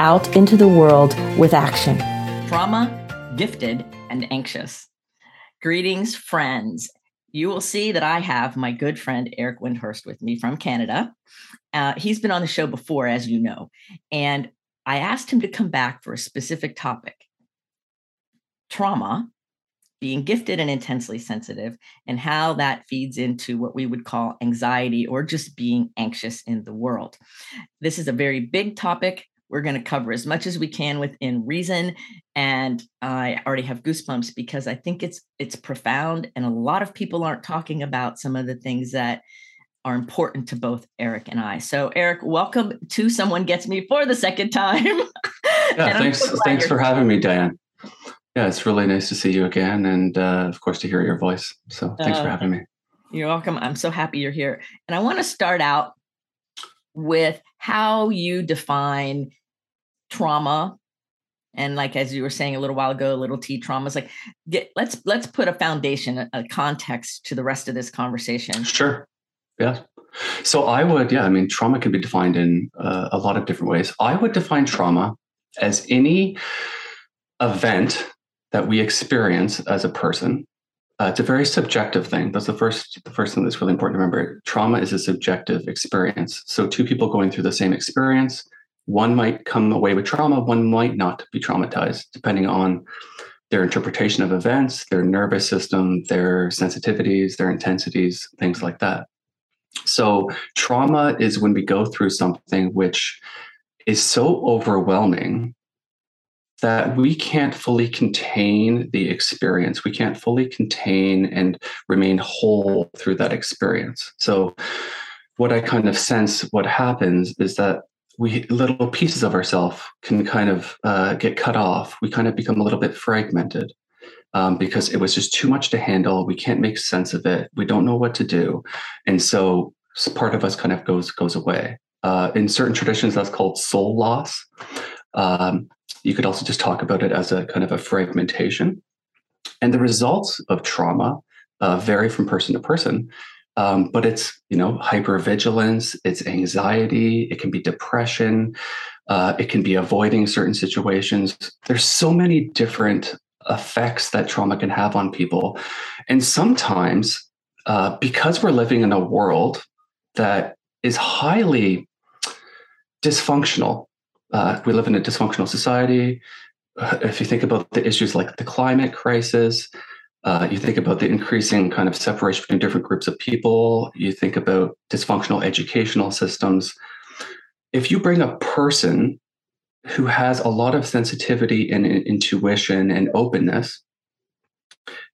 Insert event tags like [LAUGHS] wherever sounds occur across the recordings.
out into the world with action. Trauma, gifted, and anxious. Greetings, friends. You will see that I have my good friend Eric Windhorst with me from Canada. Uh, he's been on the show before, as you know, and I asked him to come back for a specific topic trauma being gifted and intensely sensitive, and how that feeds into what we would call anxiety or just being anxious in the world. This is a very big topic. We're going to cover as much as we can within reason, and I already have goosebumps because I think it's it's profound, and a lot of people aren't talking about some of the things that are important to both Eric and I. So, Eric, welcome to Someone Gets Me for the second time. [LAUGHS] yeah, thanks. So thanks for having me, Diane. Yeah, it's really nice to see you again, and uh, of course to hear your voice. So thanks uh, for having me. You're welcome. I'm so happy you're here, and I want to start out with how you define trauma and like as you were saying a little while ago a little t trauma is like get let's let's put a foundation a, a context to the rest of this conversation. Sure. Yeah. So i would yeah i mean trauma can be defined in uh, a lot of different ways. I would define trauma as any event that we experience as a person. Uh, it's a very subjective thing. That's the first the first thing that's really important to remember. Trauma is a subjective experience. So two people going through the same experience one might come away with trauma one might not be traumatized depending on their interpretation of events their nervous system their sensitivities their intensities things like that so trauma is when we go through something which is so overwhelming that we can't fully contain the experience. We can't fully contain and remain whole through that experience. So, what I kind of sense what happens is that we little pieces of ourselves can kind of uh, get cut off. We kind of become a little bit fragmented um, because it was just too much to handle. We can't make sense of it. We don't know what to do, and so part of us kind of goes goes away. Uh, in certain traditions, that's called soul loss. Um, you could also just talk about it as a kind of a fragmentation. And the results of trauma uh, vary from person to person. Um, but it's you know hypervigilance, it's anxiety, it can be depression, uh, it can be avoiding certain situations. There's so many different effects that trauma can have on people, and sometimes uh, because we're living in a world that is highly dysfunctional uh, we live in a dysfunctional society. Uh, if you think about the issues like the climate crisis, uh, you think about the increasing kind of separation between different groups of people, you think about dysfunctional educational systems. If you bring a person who has a lot of sensitivity and, intuition and openness,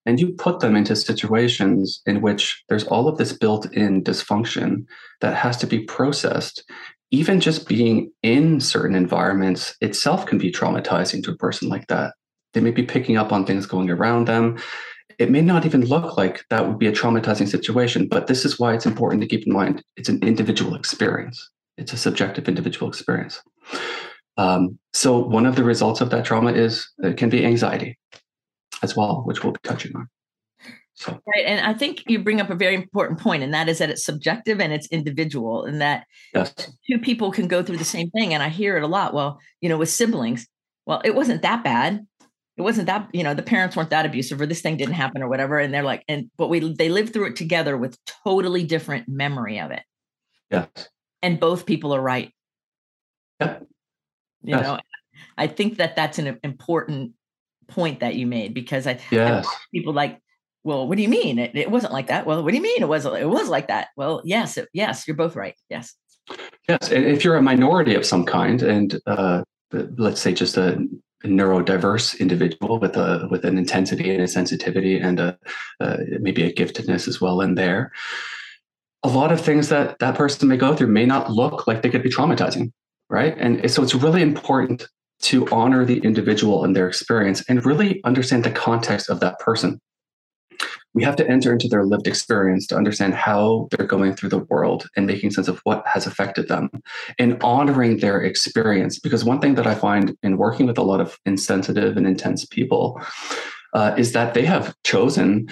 and you put them into situations in which there's all of this built in dysfunction that has to be processed even just being in certain environments itself can be traumatizing to a person like that. They may be picking up on things going around them. It may not even look like that would be a traumatizing situation, but this is why it's important to keep in mind it's an individual experience. It's a subjective individual experience. Um, so one of the results of that trauma is it can be anxiety as well, which we'll be touching on. So. Right. And I think you bring up a very important point, and that is that it's subjective and it's individual, and that yes. two people can go through the same thing. And I hear it a lot. Well, you know, with siblings, well, it wasn't that bad. It wasn't that, you know, the parents weren't that abusive or this thing didn't happen or whatever. And they're like, and but we they lived through it together with totally different memory of it. Yes. And both people are right. Yep. You yes. know, I think that that's an important point that you made because I, yes. I people like well, what do you mean? It, it wasn't like that. Well, what do you mean it was it was like that? Well, yes, it, yes, you're both right. Yes. Yes, and if you're a minority of some kind, and uh, let's say just a neurodiverse individual with a with an intensity and a sensitivity and a, uh, maybe a giftedness as well in there, a lot of things that that person may go through may not look like they could be traumatizing, right? And so it's really important to honor the individual and their experience and really understand the context of that person. We have to enter into their lived experience to understand how they're going through the world and making sense of what has affected them and honoring their experience. Because one thing that I find in working with a lot of insensitive and intense people uh, is that they have chosen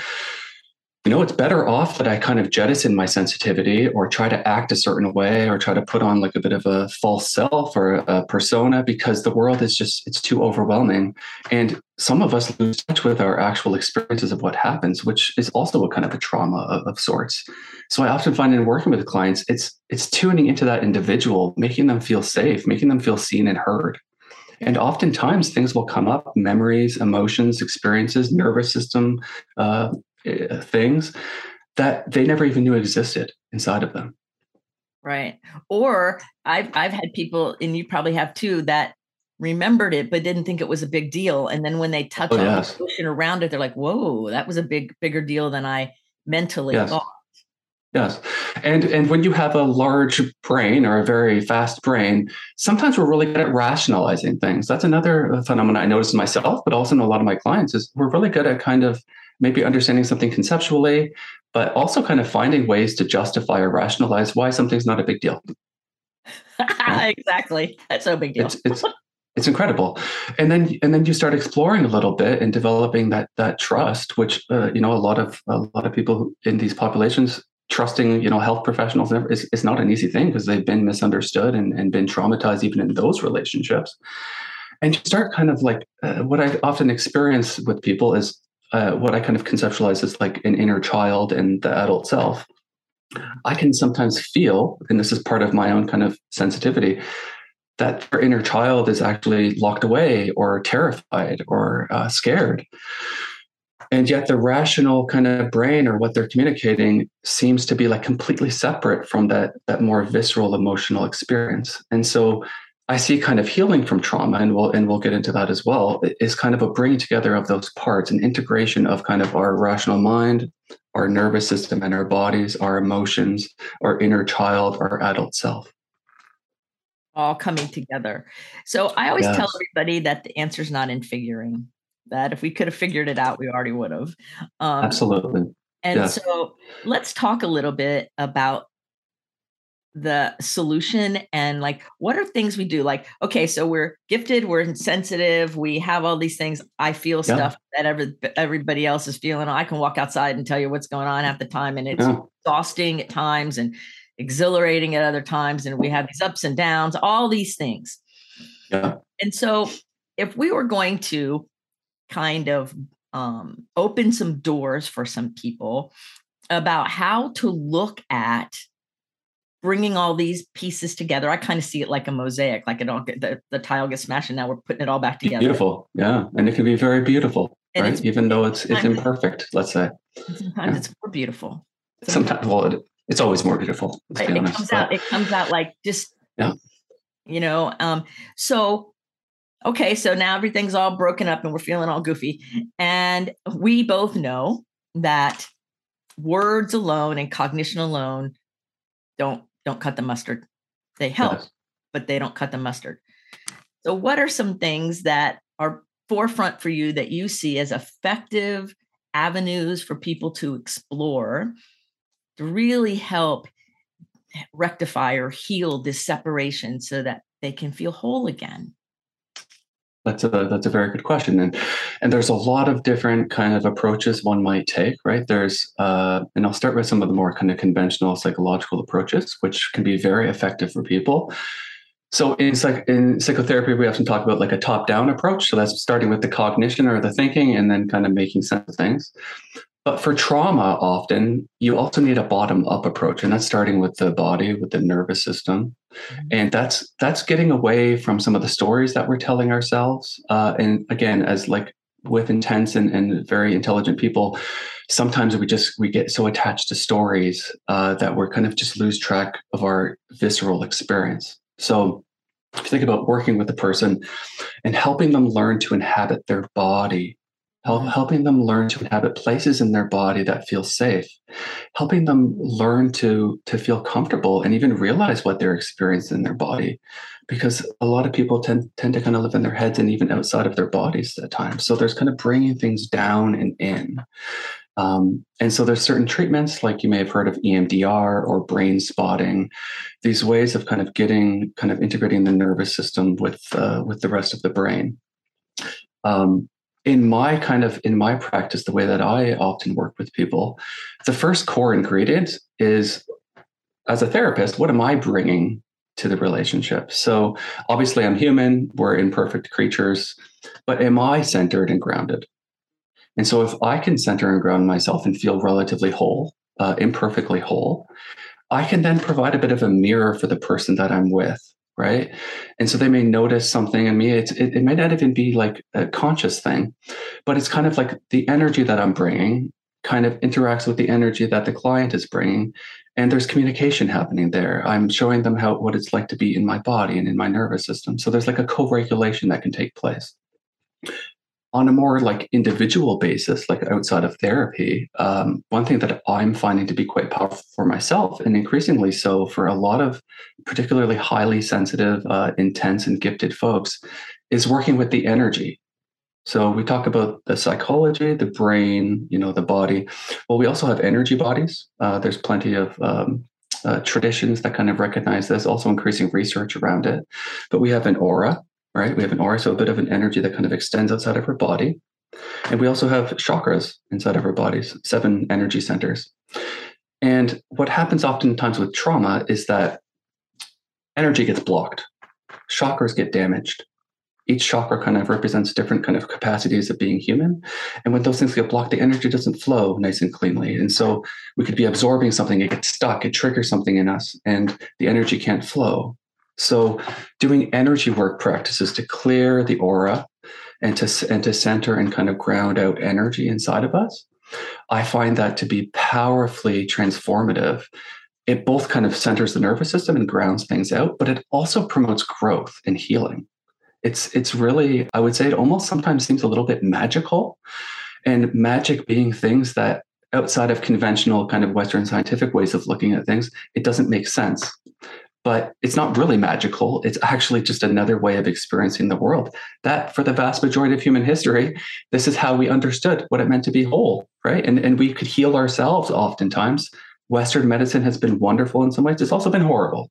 you know, it's better off that I kind of jettison my sensitivity or try to act a certain way or try to put on like a bit of a false self or a persona because the world is just, it's too overwhelming. And some of us lose touch with our actual experiences of what happens, which is also a kind of a trauma of, of sorts. So I often find in working with clients, it's, it's tuning into that individual, making them feel safe, making them feel seen and heard. And oftentimes things will come up memories, emotions, experiences, nervous system, uh, Uh, things that they never even knew existed inside of them. Right. Or I've I've had people, and you probably have too, that remembered it but didn't think it was a big deal. And then when they touch oh, on yes. the around it, they're like, "Whoa, that was a big bigger deal than I mentally yes. thought." Yes. And and when you have a large brain or a very fast brain, sometimes we're really good at rationalizing things. That's another phenomenon I notice in myself, but also in a lot of my clients is we're really good at kind of maybe understanding something conceptually, but also kind of finding ways to justify or rationalize why something's not a big deal. [LAUGHS] exactly. That's no big deal. It's, it's, it's incredible. And then and then you start exploring a little bit and developing that that trust, which uh, you know a lot of a lot of people in these populations trusting you know health professionals is, is not an easy thing because they've been misunderstood and, and been traumatized even in those relationships and you start kind of like uh, what i often experience with people is uh, what I kind of conceptualize as like an inner child and the adult self, I can sometimes feel, and this is part of my own kind of sensitivity, that their inner child is actually locked away or terrified or uh, scared. And yet the rational kind of brain or what they're communicating seems to be like completely separate from that, that more visceral emotional experience. And so I see kind of healing from trauma, and we'll and we'll get into that as well. Is kind of a bringing together of those parts, an integration of kind of our rational mind, our nervous system, and our bodies, our emotions, our inner child, our adult self, all coming together. So I always yes. tell everybody that the answer is not in figuring. That if we could have figured it out, we already would have. Um, Absolutely. And yes. so let's talk a little bit about the solution and like what are things we do like okay so we're gifted we're sensitive we have all these things i feel yeah. stuff that every, everybody else is feeling i can walk outside and tell you what's going on at the time and it's yeah. exhausting at times and exhilarating at other times and we have these ups and downs all these things yeah and so if we were going to kind of um, open some doors for some people about how to look at bringing all these pieces together. I kind of see it like a mosaic, like it all the, the tile gets smashed and now we're putting it all back together. Beautiful. Yeah. And it can be very beautiful, and right? Even though it's it's imperfect, let's say. Sometimes yeah. it's more beautiful. Sometimes, well, it, it's always more beautiful. Right. It honest, comes but, out, it comes out like just, yeah. you know, um, so okay, so now everything's all broken up and we're feeling all goofy. And we both know that words alone and cognition alone don't don't cut the mustard. They help, yes. but they don't cut the mustard. So, what are some things that are forefront for you that you see as effective avenues for people to explore to really help rectify or heal this separation so that they can feel whole again? That's a that's a very good question, and and there's a lot of different kind of approaches one might take, right? There's uh, and I'll start with some of the more kind of conventional psychological approaches, which can be very effective for people. So in psych in psychotherapy, we often talk about like a top down approach. So that's starting with the cognition or the thinking, and then kind of making sense of things. But for trauma, often you also need a bottom up approach, and that's starting with the body, with the nervous system, mm-hmm. and that's that's getting away from some of the stories that we're telling ourselves. Uh, and again, as like with intense and, and very intelligent people, sometimes we just we get so attached to stories uh, that we're kind of just lose track of our visceral experience. So if you think about working with a person and helping them learn to inhabit their body help, helping them learn to inhabit places in their body that feel safe, helping them learn to to feel comfortable and even realize what they're experiencing in their body, because a lot of people tend tend to kind of live in their heads and even outside of their bodies at times. So there's kind of bringing things down and in. Um, and so there's certain treatments like you may have heard of EMDR or brain spotting, these ways of kind of getting kind of integrating the nervous system with uh, with the rest of the brain. Um, in my kind of in my practice the way that i often work with people the first core ingredient is as a therapist what am i bringing to the relationship? So obviously i'm human we're imperfect creatures but am i centered and grounded? And so if i can center and ground myself and feel relatively whole uh, imperfectly whole i can then provide a bit of a mirror for the person that i'm with right? And so they may notice something in me. It's, it, it may not even be like a conscious thing but it's kind of like the energy that i'm bringing kind of interacts with the energy that the client is bringing and there's communication happening there. I'm showing them how what it's like to be in my body and in my nervous system. So there's like a co-regulation that can take place on a more like individual basis, like outside of therapy, um, one thing that I'm finding to be quite powerful for myself, and increasingly so for a lot of particularly highly sensitive, uh, intense, and gifted folks, is working with the energy. So we talk about the psychology, the brain, you know, the body. Well, we also have energy bodies. Uh, there's plenty of um, uh, traditions that kind of recognize this, also increasing research around it. But we have an aura, right? We have an aura, so a bit of an energy that kind of extends outside of our body. And we also have chakras inside of our bodies, seven energy centers. And what happens oftentimes with trauma is that energy gets blocked, chakras get damaged. Each chakra kind of represents different kind of capacities of being human. And when those things get blocked, the energy doesn't flow nice and cleanly. And so we could be absorbing something, it gets stuck, it triggers something in us, and the energy can't flow. So, doing energy work practices to clear the aura and to, and to center and kind of ground out energy inside of us, I find that to be powerfully transformative. It both kind of centers the nervous system and grounds things out, but it also promotes growth and healing. It's, it's really, I would say, it almost sometimes seems a little bit magical. And magic being things that outside of conventional kind of Western scientific ways of looking at things, it doesn't make sense but it's not really magical. It's actually just another way of experiencing the world. That, for the vast majority of human history, this is how we understood what it meant to be mm-hmm. whole, right? And, and we could heal ourselves oftentimes. Western medicine has been wonderful in some ways, it's also been horrible.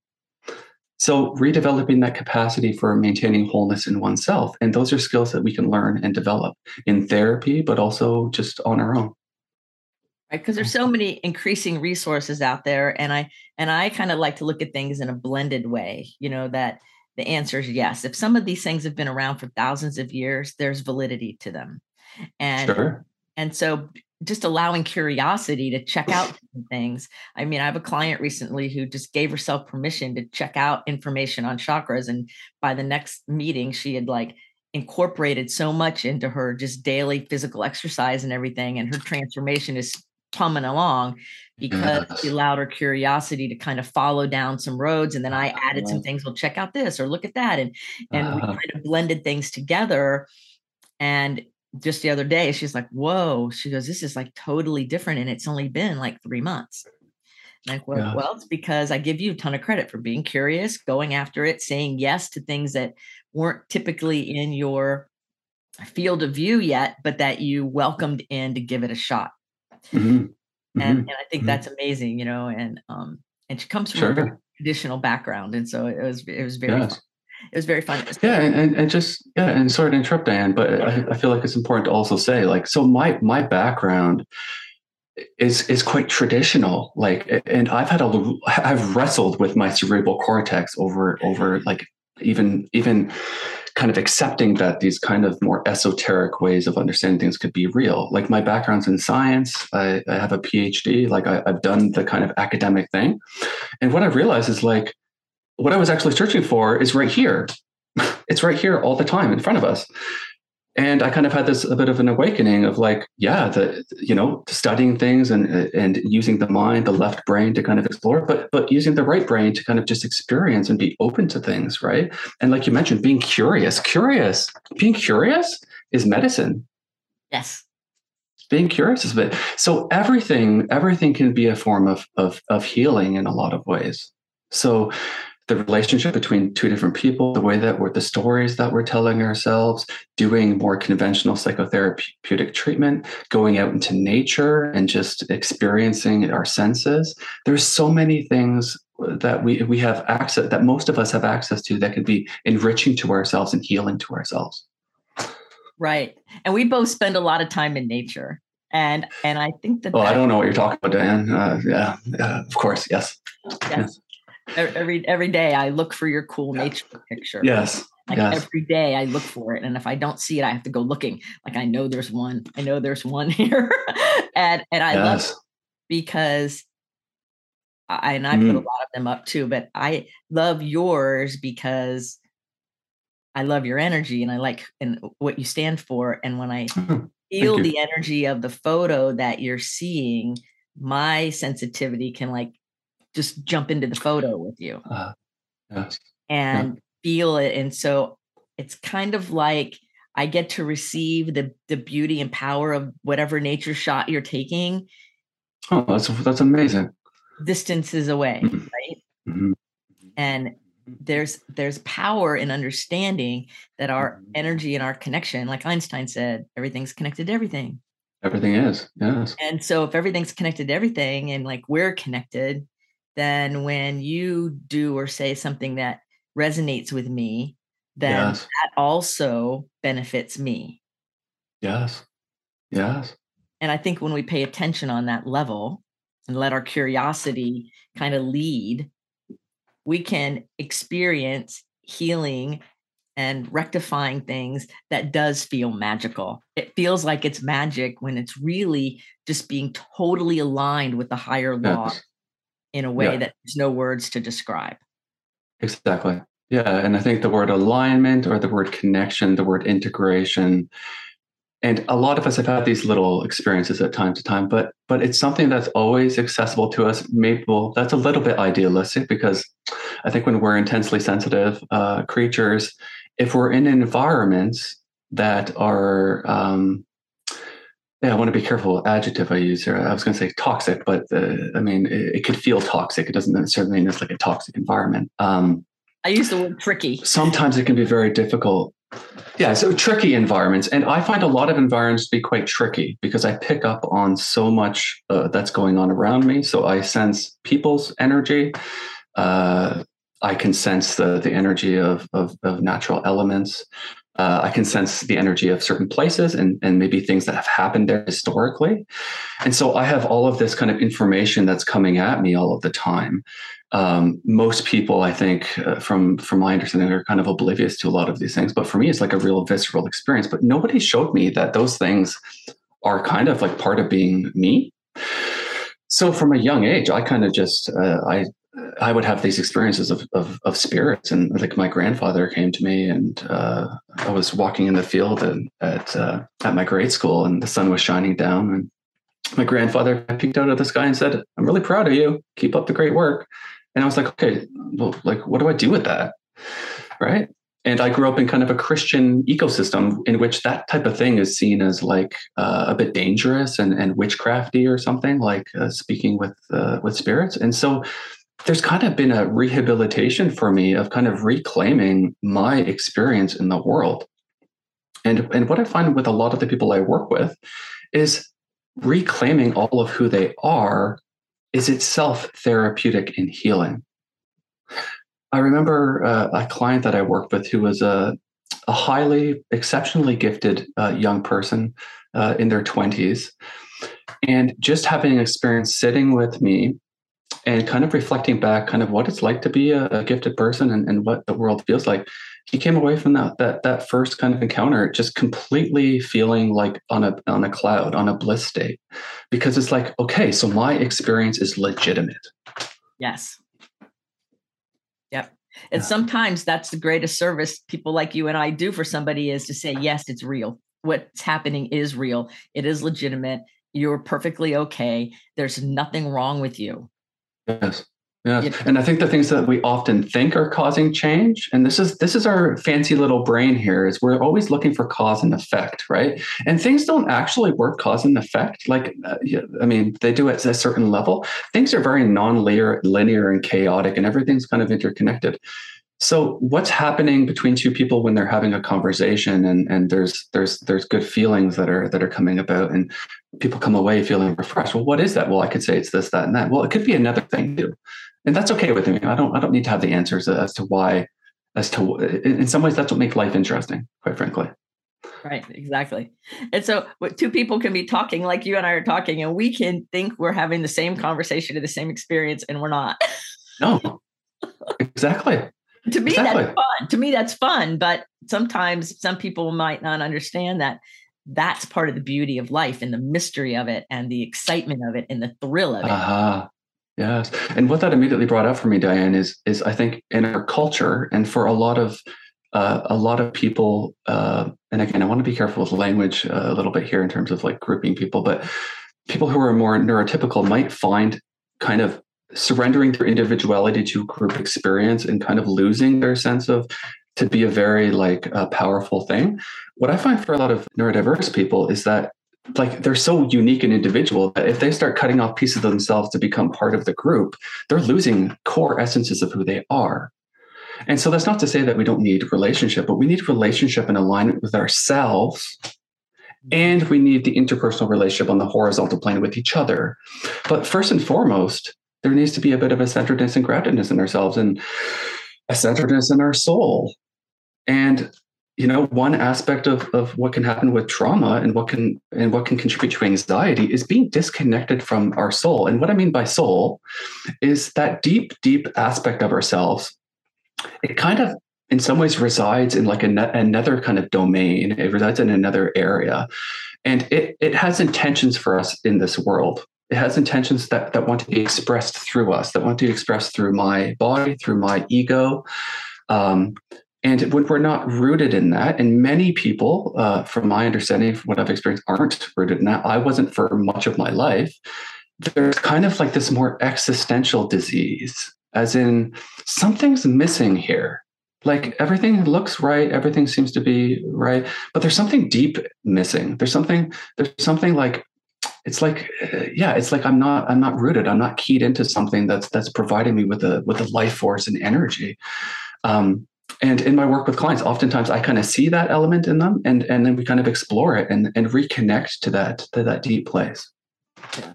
So, redeveloping that capacity for maintaining wholeness in oneself. And those are skills that we can learn and develop in therapy, but also just on our own because there's so mm-hmm. many increasing resources out there and i and i kind of like to look at things in a blended way you know that the answer is yes. If some of these things have been around for thousands of years there's validity to them. And sure. and so just allowing curiosity to check out [SNIFFS] things. I mean i have a client recently who just gave herself permission to check out information on chakras and by the next meeting she had like incorporated so much into her just daily physical exercise and everything and her transformation is humming along because yes. she allowed her curiosity to kind of follow down some roads and then i added some things well check out this or look at that and and uh-huh. we kind of blended things together and just the other day she's like whoa she goes this is like totally different and it's only been like three months like well, yeah. well it's because i give you a ton of credit for being curious going after it saying yes to things that weren't typically in your field of view yet but that you welcomed in to give it a shot [LAUGHS] Mm-hmm. And, mm-hmm. and I think mm-hmm. that's amazing, you know, and um and she comes from sure. a traditional background. And so it was it was very yes. it was very fun. Yeah, and, and just yeah, and sorry to interrupt Diane, but I, I feel like it's important to also say, like, so my my background is is quite traditional like and i've had a i've wrestled with my cerebral cortex over over like even even kind of accepting that these kind of more esoteric ways of understanding things could be real. Like my background's in science, I, I have a PhD, like I, I've done the kind of academic thing. And what I realized is like, what I was actually searching for is right here. [LAUGHS] it's right here all the time in front of us and I kind of had this a bit of an awakening of like, yeah, the you know, studying things and and using the mind, the left brain to kind of explore, but but using the right brain to kind of just experience and be open to things, right? And like you mentioned, being curious, curious, being curious is medicine. Yes. Being curious is a bit. So everything, everything can be a form of of of healing in a lot of ways. So the relationship between two different people, the way that we're the stories that we're telling ourselves, doing more conventional psychotherapeutic treatment, going out into nature and just experiencing our senses. There's so many things that we we have access that most of us have access to that could be enriching to ourselves and healing to ourselves. Right. And we both spend a lot of time in nature. And and I think that Oh, I don't know what you're talking about, Diane. Uh, yeah, uh, of course, yes. yes. yes every every day I look for your cool nature picture. Yes. Like yes. every day I look for it. And if I don't see it, I have to go looking. Like I know there's one. I know there's one [LAUGHS] here. and and I yes. love because I and I mm. put a mm. lot of them up too, but I love yours because I love your energy and I like and what you stand for. And when I [LAUGHS] feel the energy of the photo that you're seeing, my sensitivity can like just jump into the photo with you uh, yes. and yeah. feel it. And so it's kind of like I get to receive the the beauty and power of whatever nature shot you're taking. Oh, that's that's amazing. Distances away, mm-hmm. right? Mm-hmm. And there's there's power in understanding that our mm-hmm. energy and our connection, like Einstein said, everything's connected to everything. Everything is, yes. And so if everything's connected to everything and like we're connected, then when you do or say something that resonates with me, then yes. that also benefits me. Yes. Yes. And I think when we pay attention on that level and let our curiosity kind of lead, we can experience healing and rectifying things that does feel magical. It feels like it's magic when it's really just being totally aligned with the higher law yes in a way yeah. that there's no words to describe. Exactly. Yeah. And I think the word alignment or the word connection, the word integration, and a lot of us have had these little experiences at time to time, but but it's something that's always accessible to us. Maybe well, that's a little bit idealistic because I think when we're intensely sensitive uh, creatures, if we're in environments that are um, yeah, I want to be careful adjective I use here. I was going to say toxic, but uh, I mean it, it, could feel toxic. It doesn't necessarily mean it's like a toxic environment. Um, I use the word tricky. Sometimes it can be very difficult. Yeah, so tricky environments, and I find a lot of environments to be quite tricky because I pick up on so much uh, that's going on around me. So I sense people's energy. Uh, I can sense the the energy of, of, of natural elements. Uh, I can sense the energy of certain places and, and maybe things that have happened there historically. And so I have all of this kind of information that's coming at me all of the time. Um, most people, I think, uh, from from my understanding, are kind of oblivious to a lot of these things. But for me, it's like a real visceral experience. But nobody showed me that those things are kind of like part of being me. So from a young age, I kind of just uh, I I would have these experiences of, of, of spirits, and like my grandfather came to me, and uh, I was walking in the field and, at uh, at my grade school, and the sun was shining down, and my grandfather peeked out of the sky and said, "I'm really proud of you. Keep up the great work." And I was like, "Okay, well, like, what do I do with that?" Right? And I grew up in kind of a Christian ecosystem in which that type of thing is seen as like uh, a bit dangerous and, and witchcrafty or something, like uh, speaking with uh, with spirits, and so there's kind of been a rehabilitation for me of kind of reclaiming my experience in the world. And, and what I find with a lot of the people I work with is reclaiming all of who they are is itself therapeutic and healing. I remember uh, a client that I worked with who was a, a highly, exceptionally gifted uh, young person uh, in their 20s. And just having an experience sitting with me and kind of reflecting back kind of what it's like to be a, a, gifted person and, and what the world feels like he came away from that that that first kind of encounter just completely feeling like on a on a cloud on a bliss state. Because it's like okay so my experience is legitimate. Yes. Yep. And yeah. sometimes that's the greatest service people like you and I do for somebody is to say yes it's real. What's happening is real. It is legitimate. You're perfectly okay. There's nothing wrong with you Yes. Yeah. And I think the things that we often think are causing change, and this is this is our fancy little brain here, is we're always looking for cause and effect, right? And things don't actually work cause and effect. Like, uh, I mean, they do at a certain level. Things are very non-linear, linear, and chaotic, and everything's kind of interconnected. So what's happening between two people when they're having a conversation and, and there's there's there's good feelings that are that are coming about and people come away feeling refreshed. Well, what is that? Well, I could say it's this, that, and that. Well, it could be another thing too. And that's okay with me. I don't I don't need to have the answers as to why, as to in some ways that's what makes life interesting, quite frankly. Right, exactly. And so two people can be talking like you and I are talking, and we can think we're having the same conversation or the same experience, and we're not. No, exactly to me exactly. that's fun to me that's fun but sometimes some people might not understand that that's part of the beauty of life and the mystery of it and the excitement of it and the thrill of it uh-huh. yes and what that immediately brought up for me diane is is i think in our culture and for a lot of uh, a lot of people uh, and again i want to be careful with language uh, a little bit here in terms of like grouping people but people who are more neurotypical might find kind of surrendering their individuality to group experience and kind of losing their sense of to be a very like uh, powerful thing. What I find for a lot of neurodiverse people is that like they're so unique and individual that if they start cutting off pieces of themselves to become part of the group, they're losing core essences of who they are. And so that's not to say that we don't need relationship, but we need relationship and alignment with ourselves. And we need the interpersonal relationship on the horizontal plane with each other. But first and foremost, there needs to be a bit of a centeredness and groundedness in ourselves and a centeredness in our soul. And you know, one aspect of, of what can happen with trauma and what can and what can contribute to anxiety is being disconnected from our soul. And what I mean by soul is that deep, deep aspect of ourselves. It kind of in some ways resides in like a, another kind of domain. It resides in another area. And it, it has intentions for us in this world it has intentions that, that want to be expressed through us, that want to be expressed through my body, through my ego. Um, and when we're not rooted in that, and many people, uh, from my understanding, from what I've experienced, aren't rooted in that. I wasn't for much of my life. There's kind of like this more existential disease, as in something's missing here. Like everything looks right, everything seems to be right, but there's something deep missing. There's something, there's something like it's like uh, yeah it's like i'm not i'm not rooted. I'm not keyed into something that's that's providing me with a with a life force and energy. Um, and in my work with clients oftentimes i kind of see that element in them and and then we kind of explore it and and reconnect to that to that deep place. Yeah.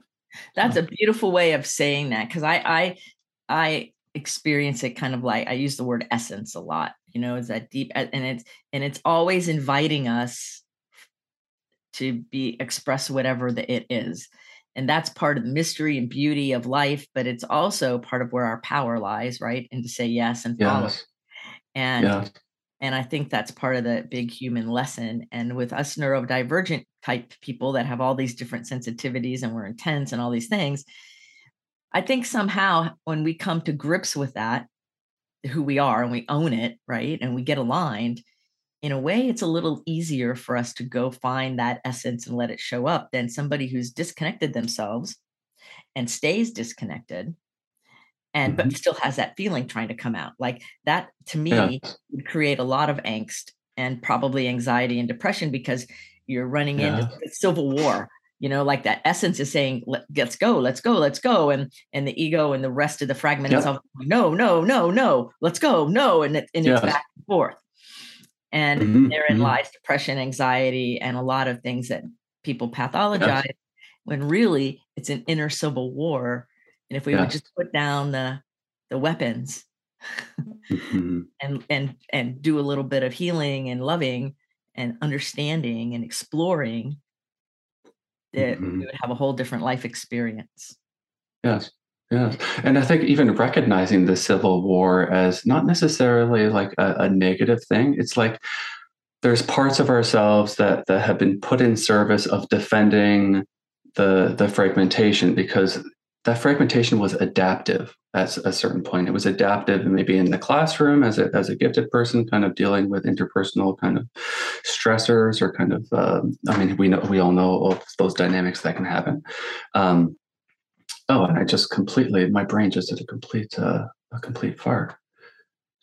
that's a beautiful way of saying that because i i i experience it kind of like i use the word essence a lot you know it's that deep and it's and it's always inviting us to be express whatever the it is. And that's part of the mystery and beauty of life but it's also part of where our power lies right? And to say yes and follow. Yes. and yes. and i think that's part of the big human lesson. And with us neurodivergent type people that have all these different sensitivities and we're intense and all these things i think somehow when we come to grips with that who we are and we own it right? And we get aligned in a way, it's a little easier for us to go find that essence and let it show up than somebody who's disconnected themselves and stays disconnected and mm-hmm. but still has that feeling trying to come out like that to me yeah. would create a lot of angst and probably anxiety and depression because you're running yeah. into civil war you know like that essence is saying let's go let's go let's go and and the ego and the rest of the fragment yep. itself no no no no let's go no and, it, and it's back and forth and mm-hmm, therein mm-hmm. lies depression, anxiety, and a lot of things that people pathologize yes. when really it's an inner civil war. And if we yes. would just put down the the weapons mm-hmm. [LAUGHS] and and and do a little bit of healing and loving and understanding and exploring, that mm-hmm. we would have a whole different life experience. Yes. Yeah. And I think even recognizing the Civil War as not necessarily like a, a, negative thing, it's like there's parts of ourselves that, that have been put in service of defending the, the fragmentation because that fragmentation was adaptive at a certain point. It was adaptive maybe in the classroom as a, as a gifted person, kind of dealing with interpersonal kind of stressors or kind of, uh, I mean, we know, we all know of those dynamics that can happen. Um, oh, and I just completely, my brain just did a complete, uh, a complete fart.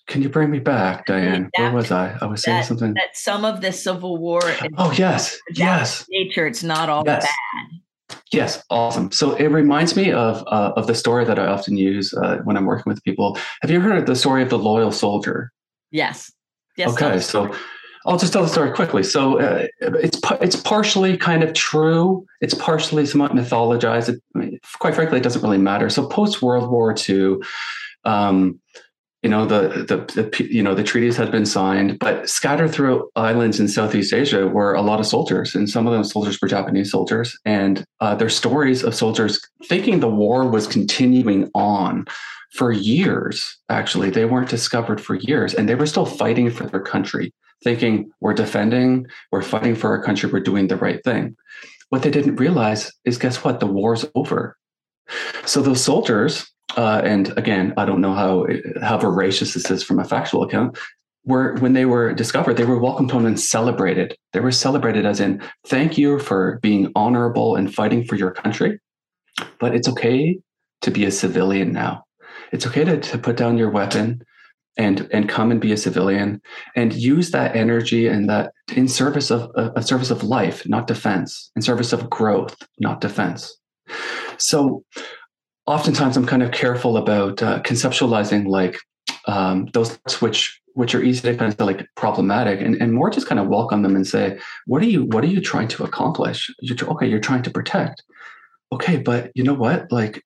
Can you bring me back, Diane? Where was I? I was saying that, something. That some of the Civil War. Oh yes, yes. Nature, it's not all yes. bad. Yes, awesome. So it reminds me of uh, of the story that I often use uh, when I'm working with people. Have you heard of the story of the loyal soldier? Yes. Yes. Okay, so I'll just tell the story quickly. So uh, it's it's partially kind of true. It's partially somewhat mythologized. It, I mean, quite frankly, it doesn't really matter. So post World War II, um, you know the, the, the you know the treaties had been signed, but scattered through islands in Southeast Asia were a lot of soldiers, and some of those soldiers were Japanese soldiers. And uh, there's stories of soldiers thinking the war was continuing on for years. Actually, they weren't discovered for years, and they were still fighting for their country, thinking we're defending, we're fighting for our country, we're doing the right thing. What they didn't realize is, guess what? The war's over. So those soldiers uh, and again, I don't know how how voracious this is from a factual account. Were when they were discovered, they were welcomed home and celebrated. They were celebrated as in, thank you for being honorable and fighting for your country. But it's okay to be a civilian now. It's okay to, to put down your weapon and and come and be a civilian and use that energy and that in service of a service of life, not defense, in service of growth, not defense. So oftentimes I'm kind of careful about uh, conceptualizing like um, those which which are easy to kind of say like problematic and, and more just kind of welcome them and say, what are you what are you trying to accomplish? You're, okay, you're trying to protect. Okay, but you know what? Like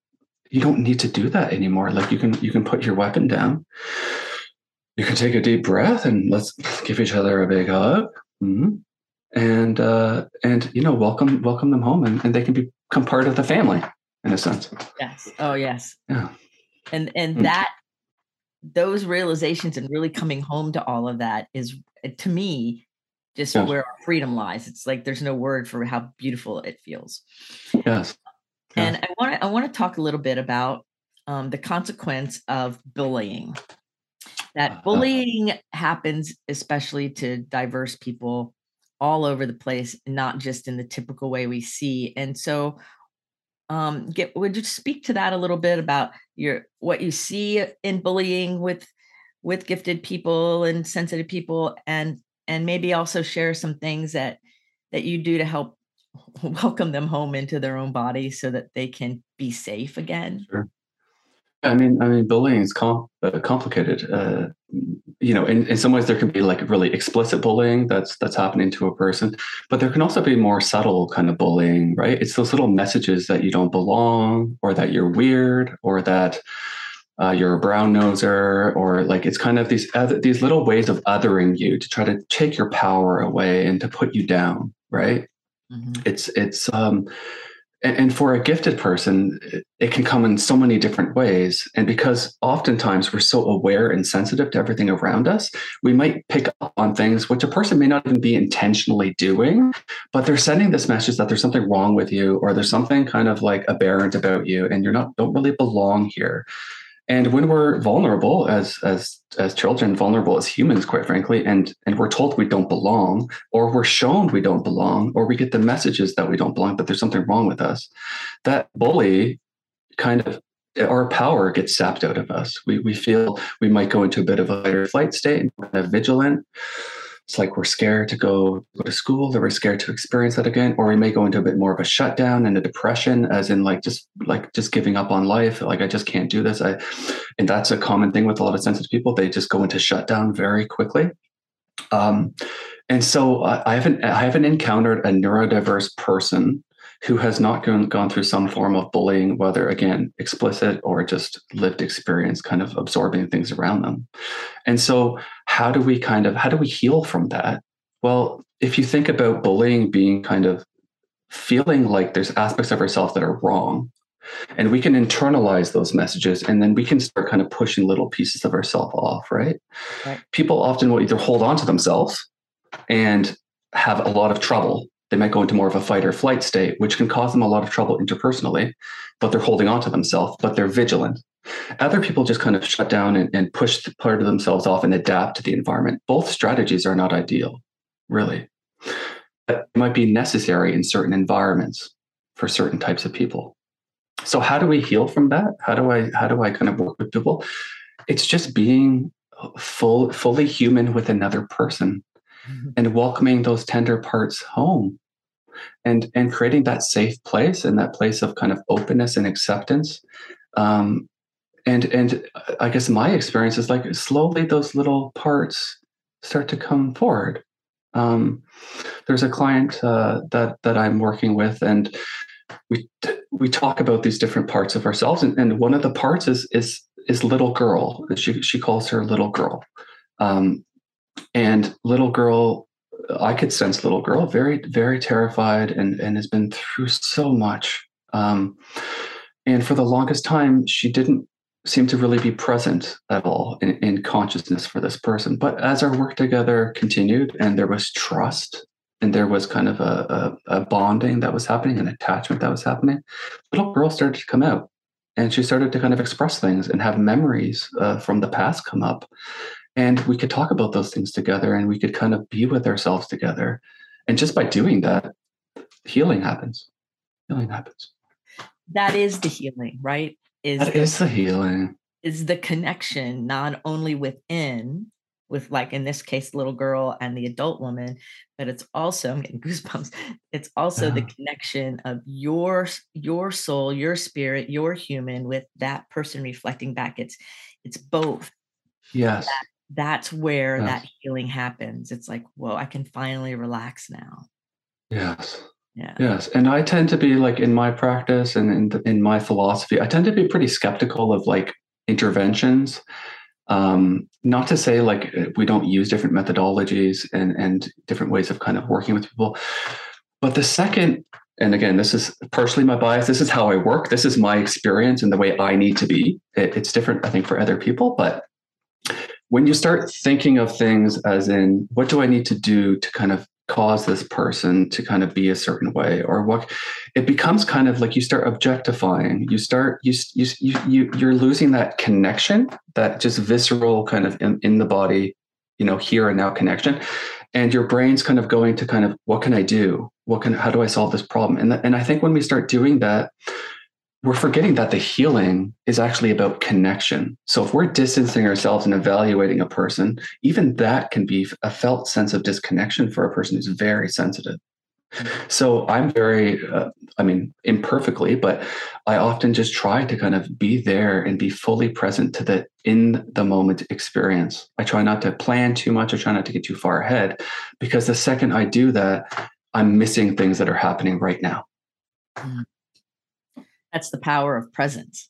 you don't need to do that anymore. Like you can you can put your weapon down. You can take a deep breath and let's give each other a big hug. Mm-hmm. And uh, and you know welcome welcome them home and, and they can become part of the family in a sense. Yes. Oh, yes. Yeah. And and mm. that those realizations and really coming home to all of that is to me just yes. where our freedom lies. It's like there's no word for how beautiful it feels. Yes. And I want to I want to talk a little bit about um, the consequence of bullying. That uh-huh. bullying happens especially to diverse people all over the place, not just in the typical way we see. And so um, get would you speak to that a little bit about your what you see in bullying with with gifted people and sensitive people and and maybe also share some things that that you do to help [LAUGHS] welcome them home into their own body so that they can be safe again sure I mean, I mean, bullying is com- uh, complicated. Uh, you know, in, in some ways, there can be like really explicit bullying that's that's happening to a person, but there can also be more subtle kind of bullying, right? It's those little messages that you don't belong, or that you're weird, or that uh, you're a brown noser, or like it's kind of these other, these little ways of othering you to try to take your power away and to put you down, right? Mm-hmm. It's it's um, and, for a gifted person it can come in so many different ways and because oftentimes we're so aware and sensitive to everything around us we might pick up on things which a person may not even be intentionally doing but they're sending this message that there's something wrong with you or there's something kind of like aberrant about you and you're not don't really belong here and when we're vulnerable as as as children vulnerable as humans quite frankly and and we're told we don't belong or we're shown we don't belong or we get the messages that we don't belong that there's something wrong with us that bully kind of our power gets sapped out of us. We we feel we might go into a bit of a fight flight state and kind of vigilant it's like we're scared to go, go to school or we're scared to experience that again or we may go into a bit more of a shutdown and a depression as in like just like just giving up on life like i just can't do this i and that's a common thing with a lot of sensitive people they just go into shutdown very quickly. Um, and so I, I haven't i haven't encountered a neurodiverse person who has not gone, gone through some form of bullying, whether again explicit or just lived experience, kind of absorbing things around them. And so, how do we kind of how do we heal from that? Well, if you think about bullying being kind of feeling like there's aspects of ourselves that are wrong, and we can internalize those messages and then we can start kind of pushing little pieces of ourselves off, right? right? People often will either hold on to themselves and have a lot of trouble they might go into more of a fight or flight state, which can cause them a lot of trouble interpersonally, but they're holding on to themselves, but they're vigilant. Other people just kind of shut down and, and push part of themselves off and adapt to the environment. Both strategies are not ideal, really. But it might be necessary in certain environments for certain types of people. so how do we heal from that? How do I how do I kind of work with people? It's just being full fully human with another person. And welcoming those tender parts home and and creating that safe place and that place of kind of openness and acceptance. Um, and and i guess my experience is like slowly those little parts start to come forward. Um, there's a client uh, that that i'm working with and we we talk about these different parts of ourselves and, and one of the parts is is is little girl. She she calls her little girl. Um, and little girl i could sense little girl very very terrified and and has been through so much. Um, and for the longest time she didn't seem to really be present at all in, in consciousness for this person. But as our work together continued and there was trust and there was kind of a, a, a, bonding that was happening, an attachment that was happening. Little girl started to come out, and she started to kind of express things and have memories uh, from the past come up, and we could talk about those things together, and we could kind of be with ourselves together, and just by doing that, healing happens. Healing happens. That is the healing, right? Is that is the healing. Is the connection not only within with like in this case little girl and the adult woman but it's also i'm getting goosebumps it's also yeah. the connection of your your soul your spirit your human with that person reflecting back it's it's both yes that, that's where yes. that healing happens it's like whoa i can finally relax now yes yeah. Yes, and I tend to be like in my practice and in, in my philosophy, I tend to be pretty skeptical of like interventions um, not to say like uh, we don't use different methodologies and and different ways of kind of working with people, but the second, and again, this is partially my bias. This is how I work. This is my experience and the way I need to be. It, it's different, I think, for other people, but when you start thinking of things as in what do I need to do to kind of cause this person to kind of be a certain way? Or what it becomes kind of like you start objectifying. You start you you you you're losing that connection that just visceral kind of in, in the body you know here and now connection. And your brain's kind of going to kind of what can i do? What can how do i solve this problem? And and i think when we start doing that we're forgetting that the healing is actually about connection. So if we're distancing ourselves and evaluating a person, even that can be a felt sense of disconnection for a person who's very sensitive. So I'm very, uh, I mean, imperfectly, but I often just try to kind of be there and be fully present to the in the moment experience. I try not to plan too much. I try not to get too far ahead because the second I do that, I'm missing things that are happening right now. Mm. That's the power of presence.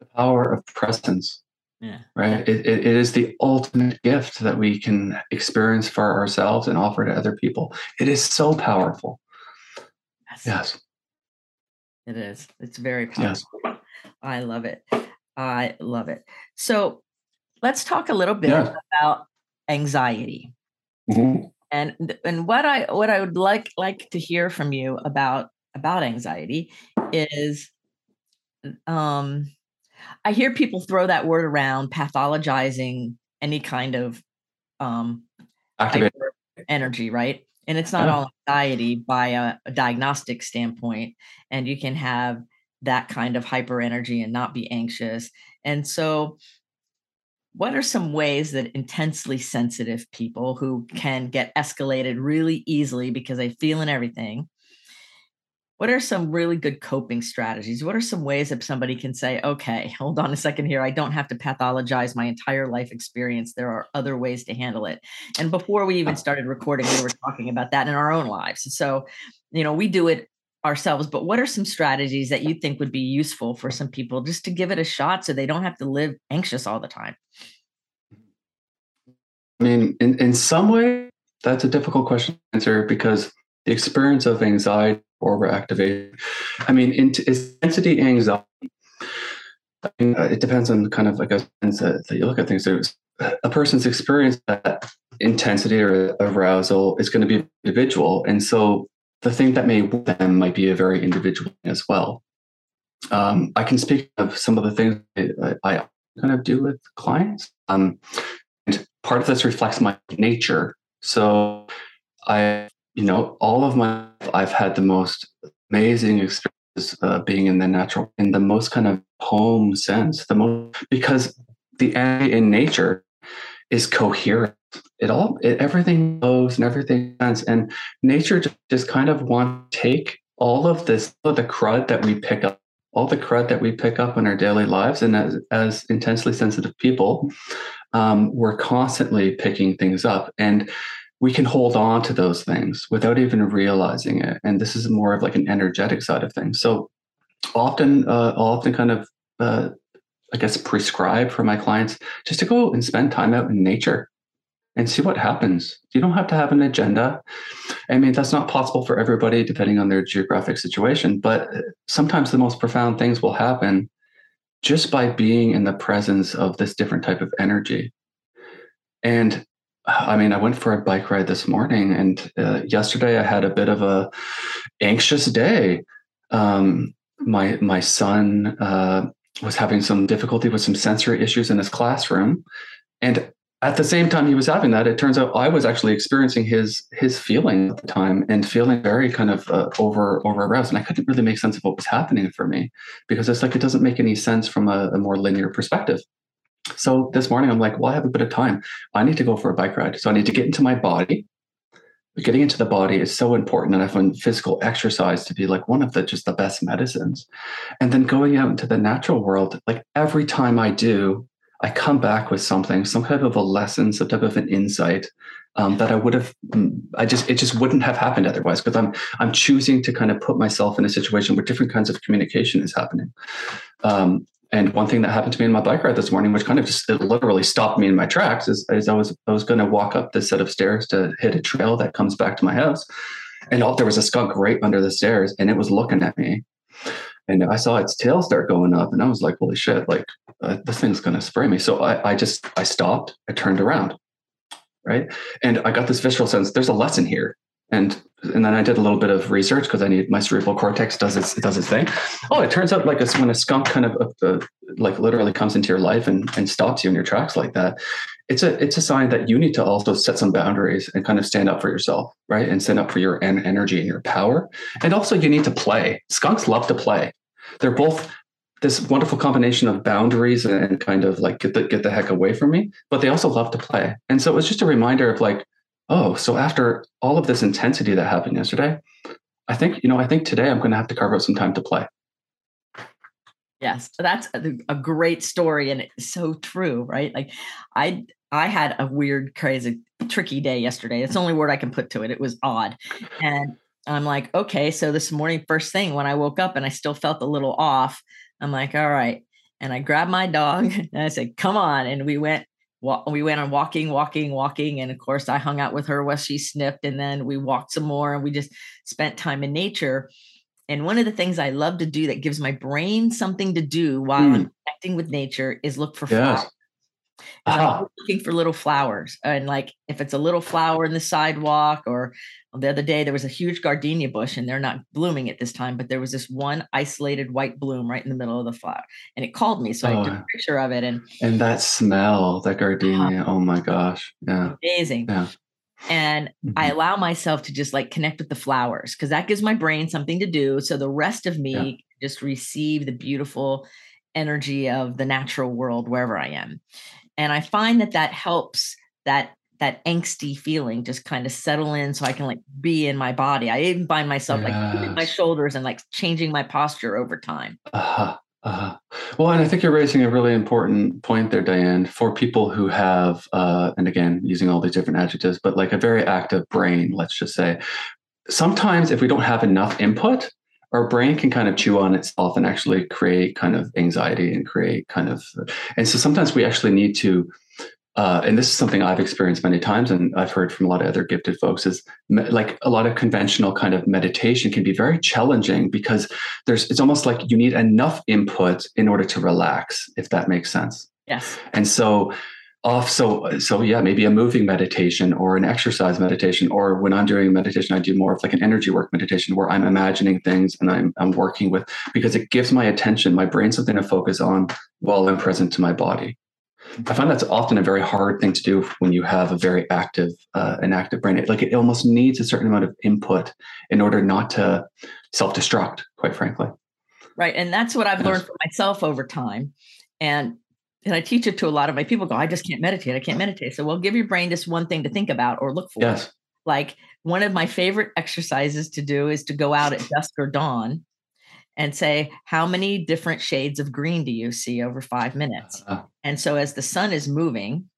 The power of presence. Yeah. Right. It, it, it is the ultimate gift that we can experience for ourselves and offer to other people. It is so powerful. Yes. yes. It is. It's very powerful. Yes. I love it. I love it. So let's talk a little bit yeah. about anxiety. Mm-hmm. And and what I what I would like like to hear from you about about anxiety is um I hear people throw that word around pathologizing any kind of um energy, right? And it's not yeah. all anxiety by a, a diagnostic standpoint. And you can have that kind of hyper energy and not be anxious. And so what are some ways that intensely sensitive people who can get escalated really easily because they feel in everything what are some really good coping strategies? What are some ways that somebody can say, okay, hold on a second here. I don't have to pathologize my entire life experience. There are other ways to handle it. And before we even oh. started recording, we were talking about that in our own lives. So, you know, we do it ourselves, but what are some strategies that you think would be useful for some people just to give it a shot so they don't have to live anxious all the time? I mean, in, in some way, that's a difficult question to answer because the experience of anxiety overactivation. I mean, intensity anxiety. I mean, uh, it depends on the kind of like a sense that, that you look at things. There's a person's experience that intensity or arousal is going to be individual, and so the thing that may them might be a very individual as well. Um, I can speak of some of the things I, I kind of do with clients. Um, and part of this reflects my nature. So I you know, all of my I've had the most amazing experience uh, being in the natural in the most kind of home sense the most because the energy in nature is coherent. It all it, everything goes and everything and nature just, just kind of want to take all of this all of the crud that we pick up all the crud that we pick up in our daily lives and as, as intensely sensitive people um, we're constantly picking things up and we can hold on to those things without even realizing it. And this is more of like an energetic side of things. So often, uh, I'll often kind of, uh, I guess, prescribe for my clients just to go and spend time out in nature and see what happens. You don't have to have an agenda. I mean, that's not possible for everybody depending on their geographic situation, but sometimes the most profound things will happen just by being in the presence of this different type of energy. And I mean, I went for a bike ride this morning, and uh, yesterday I had a bit of a anxious day. Um, my my son uh, was having some difficulty with some sensory issues in his classroom, and at the same time he was having that, it turns out I was actually experiencing his his feeling at the time and feeling very kind of uh, over over aroused, and I couldn't really make sense of what was happening for me because it's like it doesn't make any sense from a, a more linear perspective. So this morning, I'm like, well, I have a bit of time. I need to go for a bike ride. So I need to get into my body. But getting into the body is so important. And I find physical exercise to be like one of the just the best medicines. And then going out into the natural world, like every time I do, I come back with something, some type of a lesson, some type of an insight um, that I would have, mm, I just, it just wouldn't have happened otherwise because I'm, I'm choosing to kind of put myself in a situation where different kinds of communication is happening. Um, and one thing that happened to me in my bike ride this morning, which kind of just literally stopped me in my tracks, is, is I was I was going to walk up this set of stairs to hit a trail that comes back to my house, and all, there was a skunk right under the stairs, and it was looking at me, and I saw its tail start going up, and I was like, "Holy shit! Like uh, this thing's going to spray me!" So I, I just I stopped, I turned around, right, and I got this visceral sense. There's a lesson here, and and then I did a little bit of research because I need my cerebral cortex does its does its thing. Oh, it turns out like a, when a skunk kind of uh, uh, like literally comes into your life and and stops you in your tracks like that, it's a it's a sign that you need to also set some boundaries and kind of stand up for yourself, right? And stand up for your en- energy and your power. And also, you need to play. Skunks love to play. They're both this wonderful combination of boundaries and kind of like get the get the heck away from me, but they also love to play. And so it was just a reminder of like oh, so after all of this intensity that happened yesterday, I think, you know, I think today I'm going to have to carve out some time to play. Yes, that's a, a great story and it's so true, right? Like I I had a weird, crazy, tricky day yesterday. It's the only word I can put to it. It was odd. And I'm like, okay, so this morning, first thing when I woke up and I still felt a little off, I'm like, all right. And I grabbed my dog [LAUGHS] and I said, come on. And we went we went on walking, walking, walking. And of course, I hung out with her while she snipped. And then we walked some more and we just spent time in nature. And one of the things I love to do that gives my brain something to do while mm. I'm connecting with nature is look for yes. flowers. Uh-huh. looking for little flowers. And like if it's a little flower in the sidewalk or the other day there was a huge gardenia bush and they're not blooming at this time but there was this one isolated white bloom right in the middle of the flower and it called me so oh, i took a picture of it and and that smell that gardenia oh my gosh yeah. Amazing. Yeah. And mm-hmm. i allow myself to just like connect with the flowers because that gives my brain something to do so the rest of me yeah. just receive the beautiful energy of the natural world wherever i am. And i find that that helps that that angsty feeling just kind of settle in so I can like be in my body. I even find myself yes. like moving my shoulders and like changing my posture over time. Uh-huh. Uh-huh. Well, and I think you're raising a really important point there, Diane, for people who have, uh, and again, using all these different adjectives, but like a very active brain, let's just say. Sometimes if we don't have enough input, our brain can kind of chew on itself and actually create kind of anxiety and create kind of, and so sometimes we actually need to uh, and this is something I've experienced many times, and I've heard from a lot of other gifted folks, is me- like a lot of conventional kind of meditation can be very challenging because there's it's almost like you need enough input in order to relax, if that makes sense. Yes. And so off so so yeah maybe a moving meditation or an exercise meditation or when i'm doing meditation i do more of like an energy work meditation where i'm imagining things and i'm, I'm working with because it gives my attention my brain something to focus on while i'm present to my body I find that's often a very hard thing to do when you have a very active, uh, an active brain. It, like it almost needs a certain amount of input in order not to self-destruct. Quite frankly. Right. And that's what I've Yes. learned for myself over time. And and I teach it to a lot of my people go, I just can't meditate. I can't meditate. So well, give your brain just one thing to think about or look for. Yes. Like one of my favorite exercises to do is to go out at dusk or dawn and say, How many different shades of green do you see over five minutes? Uh, And so as the sun is moving,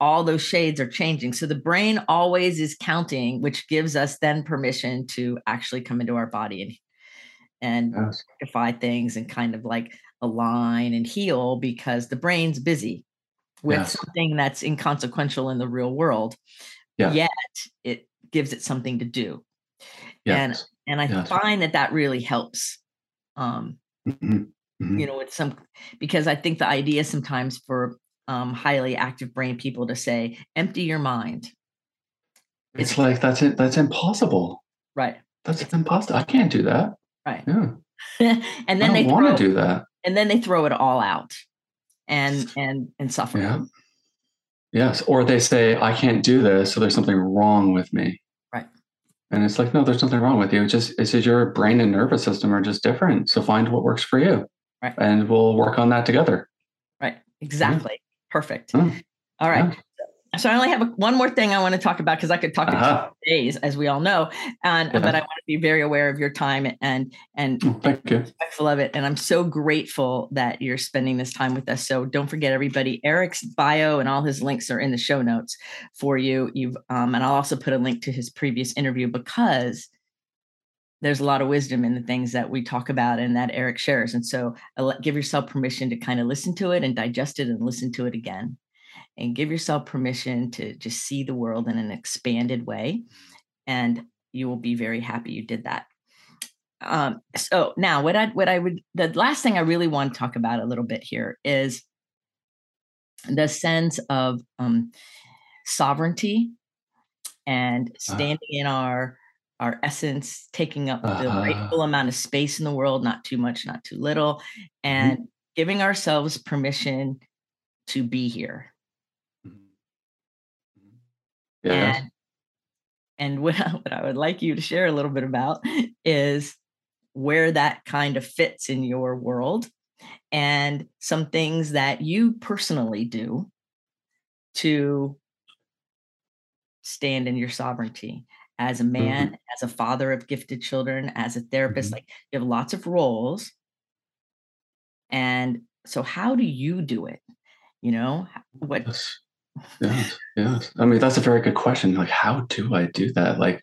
all those shades are changing. So the brain always is counting, which gives us then permission to actually come into our body and and yes. rectify things and kind of like align and heal because the brain's busy with Yes. something that's inconsequential in the real world. Yeah. Yet it gives it something to do. Yes. And I Yes. find that that really helps. Um, Mhm. Mhm. you know, with some because I think the idea sometimes for um, highly active brain people to say, empty your mind. It's like that's it. That's impossible. Right. That's it's impossible. I can't do that. Right. Yeah. [LAUGHS] and then they want to do that. and then they throw it all out and and and suffer. Yeah. Yes. Or they say, I can't do this, so there's something wrong with me. Right. And it's like, no, there's nothing wrong with you. It's just it's just your brain and nervous system are just different. So find what works for you. Right. And we'll work on that together. Right. Exactly. Perfect. Mm. All right. Yeah. So I only have one more thing I want to talk about because I could talk Uh-huh. for days, as we all know, and Yeah. but I want to be very aware of your time and and Oh, thank you. respectful of it. And I'm so grateful that you're spending this time with us. So don't forget, everybody, Eric's bio and all his links are in the show notes for you. You've um, and I'll also put a link to his previous interview because there's a lot of wisdom in the things that we talk about and that Eric shares. And so give yourself permission to kind of listen to it and digest it and listen to it again. And give yourself permission to just see the world in an expanded way. And you will be very happy you did that. Um, so now what I what I would the last thing I really want to talk about a little bit here is the sense of um, sovereignty and Uh-huh. standing in our our essence, taking up the Uh-huh. rightful amount of space in the world, not too much, not too little, Mm-hmm. and giving ourselves permission to be here. Yeah. And, and [LAUGHS] what, I- what I would like you to share a little bit about is where that kind of fits in your world and some things that you personally do to stand in your sovereignty as a man, as a father of gifted children, as a therapist. Mhm. Like you have lots of roles. And so, how do you do it? You know, what Yes. [LAUGHS] Yes. Yes. I mean, that's a very good question. Like, how do I do that? Like,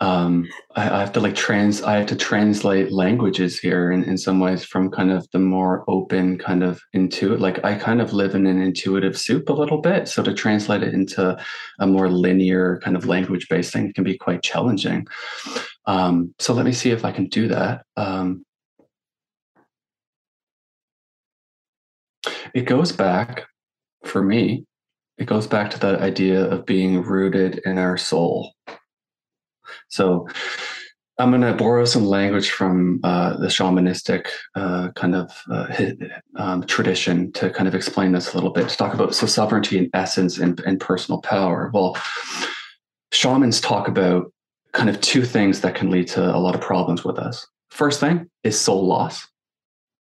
um, I, I have to like trans. I have to translate languages here in, in some ways from kind of the more open kind of intuit. Like, I kind of live in an intuitive soup a little bit. So to translate it into a more linear kind of language based thing can be quite challenging. Um, so let me see if I can do that. Um, it goes back for me it goes back to that idea of being rooted in our soul so i'm going to borrow some language from uh, the shamanistic uh, kind of uh, um, tradition to kind of explain this a little bit to talk about so sovereignty and essence and, and personal power. Well shamans talk about kind of two things that can lead to a lot of problems with us. First thing is soul loss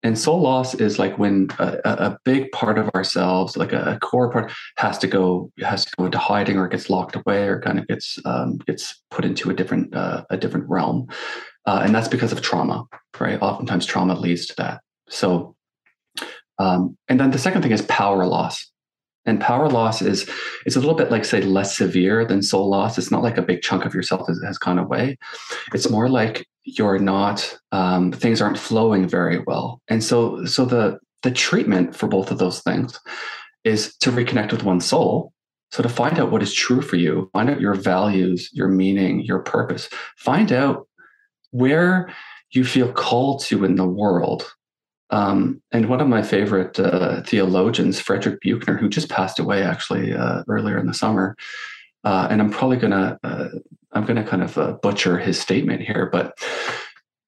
and soul loss is like when a, a big part of ourselves like a, a core part has to go has to go into hiding or gets locked away or kind of gets um, gets put into a different uh, a different realm. Uh, and that's because of trauma right? Oftentimes trauma leads to that. So um, and then the second thing is power loss. And power loss is it's a little bit like say less severe than soul loss. It's not like a big chunk of yourself has, has gone away. It's more like you're not um, things aren't flowing very well. And so so the the treatment for both of those things is to reconnect with one's soul. So to find out what is true for you find out your values your meaning your purpose find out where you feel called to in the world. Um, and one of my favorite uh, theologians frederick buechner who just passed away actually uh, earlier in the summer uh, and i'm probably gonna uh, i'm gonna kind of uh, butcher his statement here but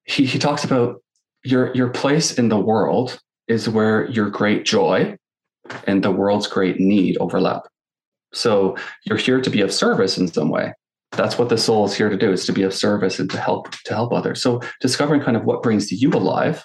he, he talks about your your place in the world is where your great joy and the world's great need overlap. So you're here to be of service in some way. That's what the soul is here to do is to be of service and to help to help others. So discovering kind of what brings you alive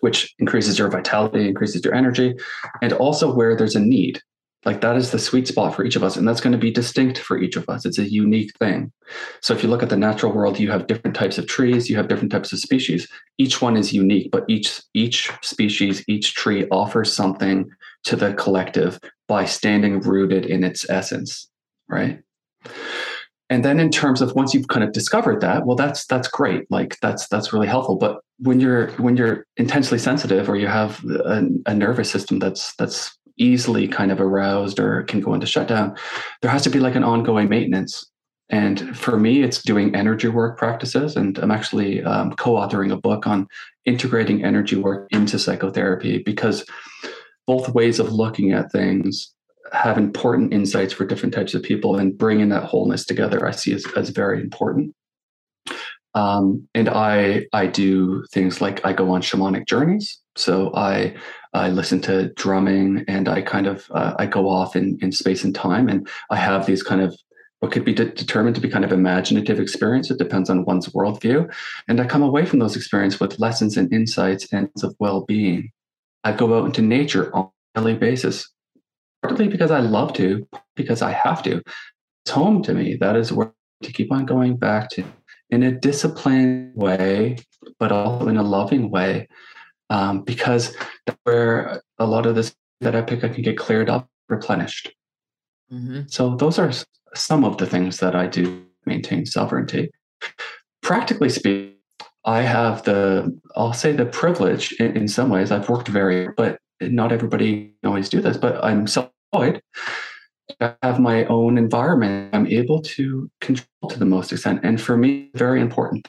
which increases your vitality, increases your energy, and also where there's a need. Like that is the sweet spot for each of us. And that's going to be distinct for each of us. It's a unique thing. So if you look at the natural world, you have different types of trees, you have different types of species. Each one is unique, but each each species, each tree offers something to the collective by standing rooted in its essence, right? and then in terms of once you've kind of discovered that well that's that's great like that's that's really helpful but when you're when you're intensely sensitive or you have a, a, nervous system that's that's easily kind of aroused or can go into shutdown there has to be like an ongoing maintenance. And for me it's doing energy work practices and i'm actually um, co-authoring a book on integrating energy work into psychotherapy because both ways of looking at things have important insights for different types of people and bringing that wholeness together i see as, as very important. Um, and i i do things like i go on shamanic journeys. So i i listen to drumming and i kind of uh, i go off in in space and time and i have these kind of what could be de- determined to be kind of imaginative experience. It depends on one's worldview. And I come away from those experiences with lessons and insights and of well-being. I go out into nature on a daily basis partly because I love to, because I have to. It's home to me. That is where to keep on going back to in a disciplined way, but also in a loving way, um, because where a lot of this that I pick up can get cleared up, replenished. Mm-hmm. So those are some of the things that I do maintain sovereignty. Practically speaking, I have the, I'll say the privilege in, in some ways. I've worked very, but not everybody always do this, but I'm self-employed. I have my own environment. I'm able to control to the most extent. And for me, very important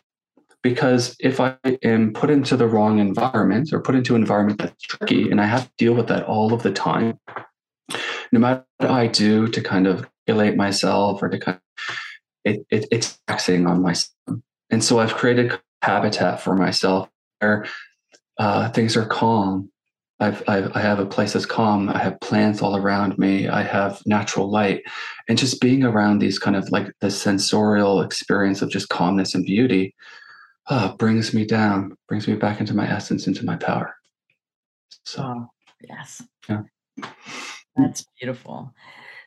because if I am put into the wrong environment or put into an environment that's tricky and I have to deal with that all of the time, no matter what I do to kind of regulate myself or to kind of, it, it, it's taxing on myself. And so I've created habitat for myself where uh, things are calm I've, I've, I have a place that's calm. I have plants all around me. I have natural light. And just being around these kind of like the sensorial experience of just calmness and beauty uh, brings me down, brings me back into my essence, into my power. So, oh, yes. Yeah. That's beautiful.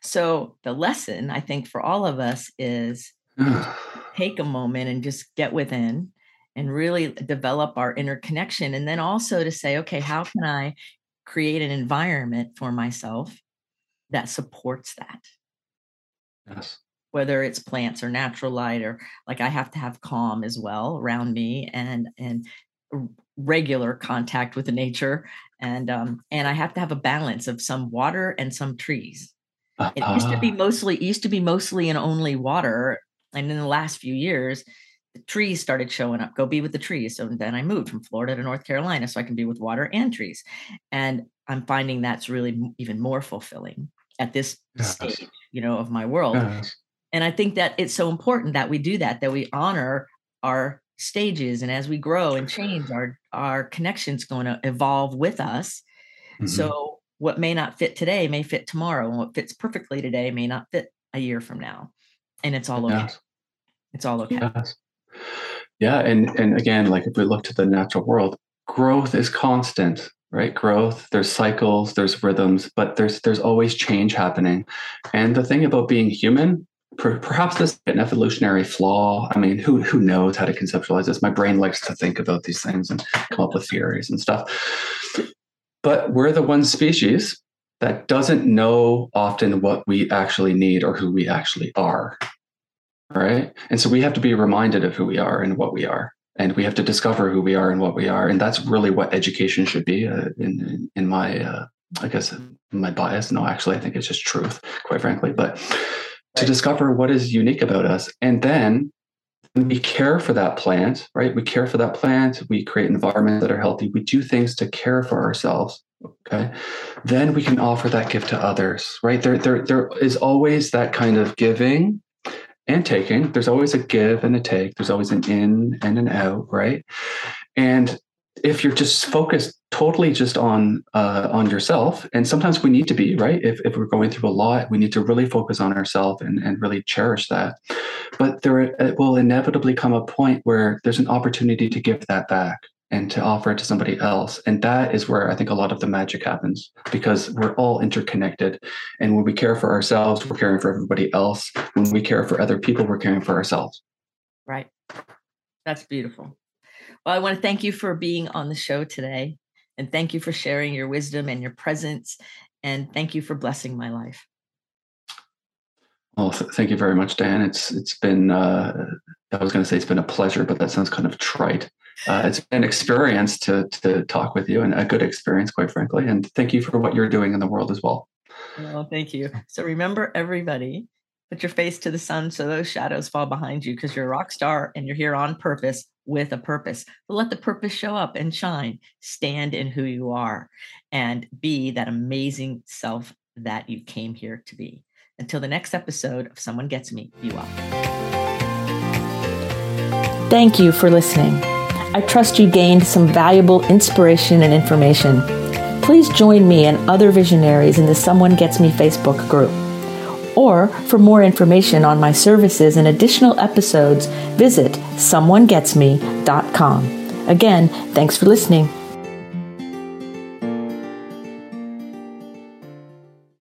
So, the lesson I think for all of us is [SIGHS] take a moment and just get within and really develop our inner connection. And then also to say, okay, how can I create an environment for myself that supports that? Yes. Whether it's plants or natural light, or like I have to have calm as well around me and and regular contact with the nature and um and I have to have a balance of some water and some trees. Uh-huh. It used to be uh-huh. mostly used to be mostly and only water. And in the last few years, the trees started showing up. Go be with the trees. So then I moved from Florida to North Carolina so I can be with water and trees. And I'm finding that's really even more fulfilling at this yes. stage, you know, of my world. Yes. And I think that it's so important that we do that, that we honor our stages and as we grow and change our our connections going to evolve with us. Mm-hmm. So what may not fit today may fit tomorrow and what fits perfectly today may not fit a year from now. And it's all okay. Yes. It's all okay. Yes. Yeah, and and again, like if we look to the natural world, growth is constant, right? Growth, there's cycles, there's rhythms, but there's there's always change happening. And the thing about being human, per, perhaps this an evolutionary flaw. I mean, who who knows how to conceptualize this? My brain likes to think about these things and come up with theories and stuff. But we're the one species that doesn't know often what we actually need or who we actually are right and so we have to be reminded of who we are and what we are and we have to discover who we are and what we are and that's really what education should be uh, in in my uh, i guess my bias no actually i think it's just truth quite frankly but to discover what is unique about us and then we care for that plant right we care for that plant we create environments that are healthy we do things to care for ourselves okay then we can offer that gift to others right there there there is always that kind of giving and taking. There's always a give and a take. There's always an in and an out, right? And if you're just focused totally just on uh, on yourself, and sometimes we need to be right. If if we're going through a lot, we need to really focus on ourselves and and really cherish that. But there it will inevitably come a point where there's an opportunity to give that back. and to offer it to somebody else. And that is where I think a lot of the magic happens because we're all interconnected. And when we care for ourselves, we're caring for everybody else. When we care for other people, we're caring for ourselves. Right. That's beautiful. Well, I want to thank you for being on the show today. And thank you for sharing your wisdom and your presence. And thank you for blessing my life. Well, th- thank you very much, Dan. It's it's been uh, I was going to say it's been a pleasure, but that sounds kind of trite. Uh, it's been an experience to to talk with you, and a good experience, quite frankly. And thank you for what you're doing in the world as well. Well, thank you. So remember, everybody, put your face to the sun so those shadows fall behind you, because you're a rock star and you're here on purpose with a purpose. But let the purpose show up and shine. Stand in who you are, and be that amazing self that you came here to be. Until the next episode of Someone Gets Me, be well. Thank you for listening. I trust you gained some valuable inspiration and information. Please join me and other visionaries in the Someone Gets Me Facebook group. Or for more information on my services and additional episodes, visit someonegetsme.com. Again, thanks for listening.